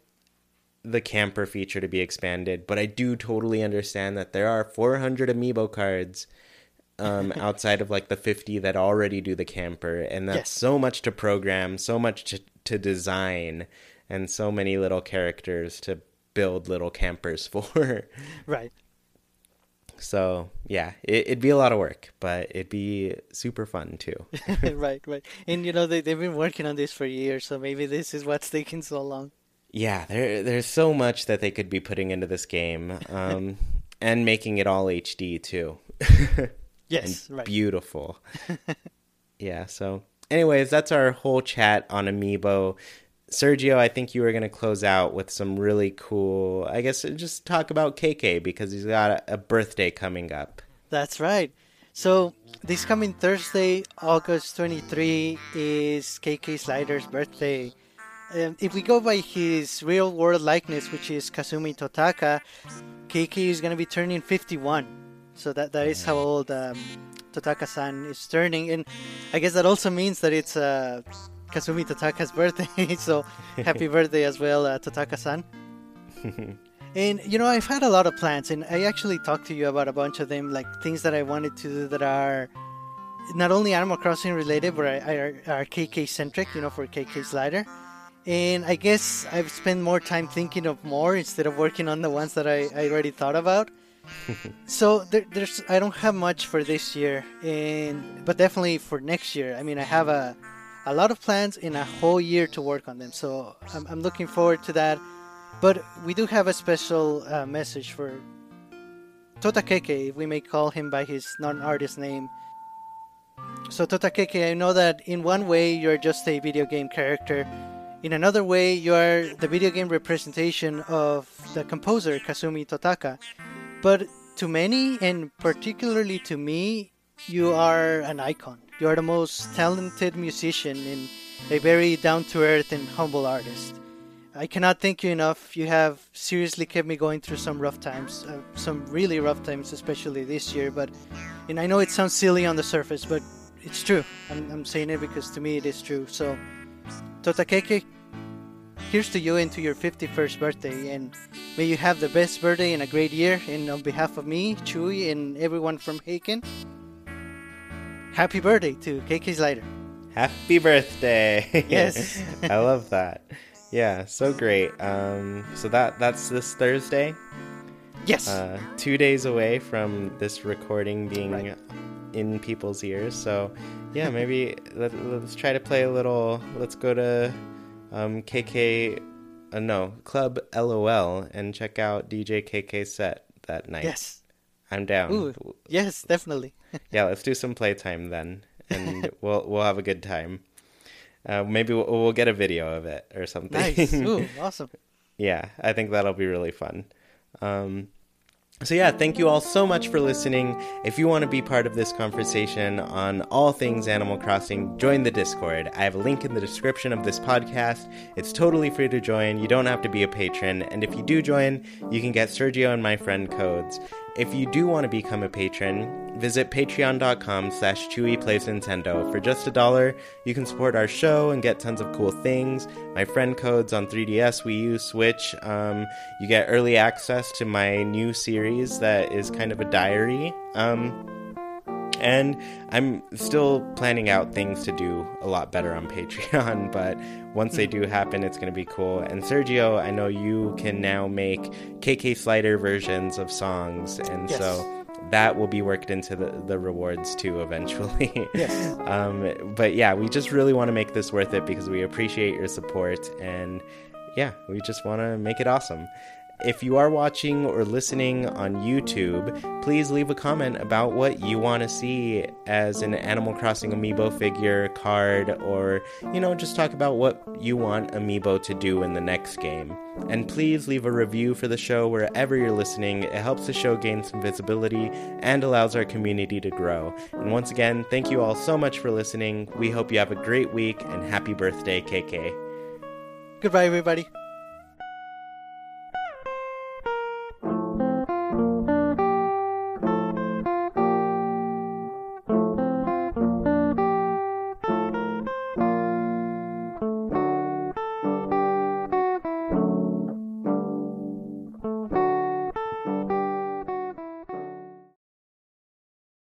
the camper feature to be expanded, but I do totally understand that there are 400 amiibo cards um, outside of like the 50 that already do the camper, and that's Yes. so much to program, so much to, to design, and so many little characters to build little campers for. right. so yeah, it, it'd be a lot of work, but it'd be super fun too. right, right. And you know they they've been working on this for years, so maybe this is what's taking so long. Yeah, there there's so much that they could be putting into this game, um, and making it all HD too. Yes, right. beautiful. yeah. So, anyways, that's our whole chat on Amiibo. Sergio, I think you were going to close out with some really cool. I guess just talk about KK because he's got a, a birthday coming up. That's right. So this coming Thursday, August 23, is KK Slider's birthday. Um, if we go by his real world likeness, which is Kazumi Totaka, KK is going to be turning 51. So that, that is how old um, Totaka-san is turning, and I guess that also means that it's uh, Kazumi Totaka's birthday. so happy birthday as well, uh, Totaka-san. and you know, I've had a lot of plans, and I actually talked to you about a bunch of them, like things that I wanted to do that are not only Animal Crossing related, but are, are KK centric. You know, for KK Slider. And I guess I've spent more time thinking of more instead of working on the ones that I, I already thought about. so there, there's I don't have much for this year, and but definitely for next year. I mean, I have a a lot of plans in a whole year to work on them. So I'm, I'm looking forward to that. But we do have a special uh, message for Totakeke, if we may call him by his non-artist name. So Totakeke, I know that in one way you're just a video game character. In another way, you are the video game representation of the composer Kazumi Totaka. But to many, and particularly to me, you are an icon. You are the most talented musician and a very down to earth and humble artist. I cannot thank you enough. You have seriously kept me going through some rough times, uh, some really rough times, especially this year. But, and I know it sounds silly on the surface, but it's true. I'm, I'm saying it because to me it is true. So, Totakeke, here's to you and to your 51st birthday. And may you have the best birthday and a great year. And on behalf of me, Chewy, and everyone from Haken, happy birthday to KK Slider. Happy birthday! Yes. I love that. Yeah, so great. Um, so that that's this Thursday. Yes. Uh, two days away from this recording being right. in people's ears. So, yeah, maybe let, us try to play a little. Let's go to um, KK, uh, no, Club LOL and check out DJ KK's set that night. Yes. I'm down. Ooh, yes, definitely. yeah, let's do some playtime then, and we'll we'll have a good time. Uh, maybe we'll, we'll, get a video of it or something. Nice. Ooh, awesome. yeah, I think that'll be really fun. Um, so, yeah, thank you all so much for listening. If you want to be part of this conversation on all things Animal Crossing, join the Discord. I have a link in the description of this podcast. It's totally free to join. You don't have to be a patron. And if you do join, you can get Sergio and my friend codes. If you do want to become a patron, visit patreon.com slash chewyplaysnintendo. For just a dollar, you can support our show and get tons of cool things. My friend codes on 3DS, Wii U, Switch. Um, you get early access to my new series that is kind of a diary. Um, and I'm still planning out things to do a lot better on Patreon, but once they do happen, it's going to be cool. And Sergio, I know you can now make KK Slider versions of songs, and yes. so that will be worked into the, the rewards too eventually. yes. Um, but yeah, we just really want to make this worth it because we appreciate your support and yeah, we just want to make it awesome. If you are watching or listening on YouTube, please leave a comment about what you want to see as an Animal Crossing amiibo figure, card, or, you know, just talk about what you want amiibo to do in the next game. And please leave a review for the show wherever you're listening. It helps the show gain some visibility and allows our community to grow. And once again, thank you all so much for listening. We hope you have a great week and happy birthday, KK. Goodbye, everybody.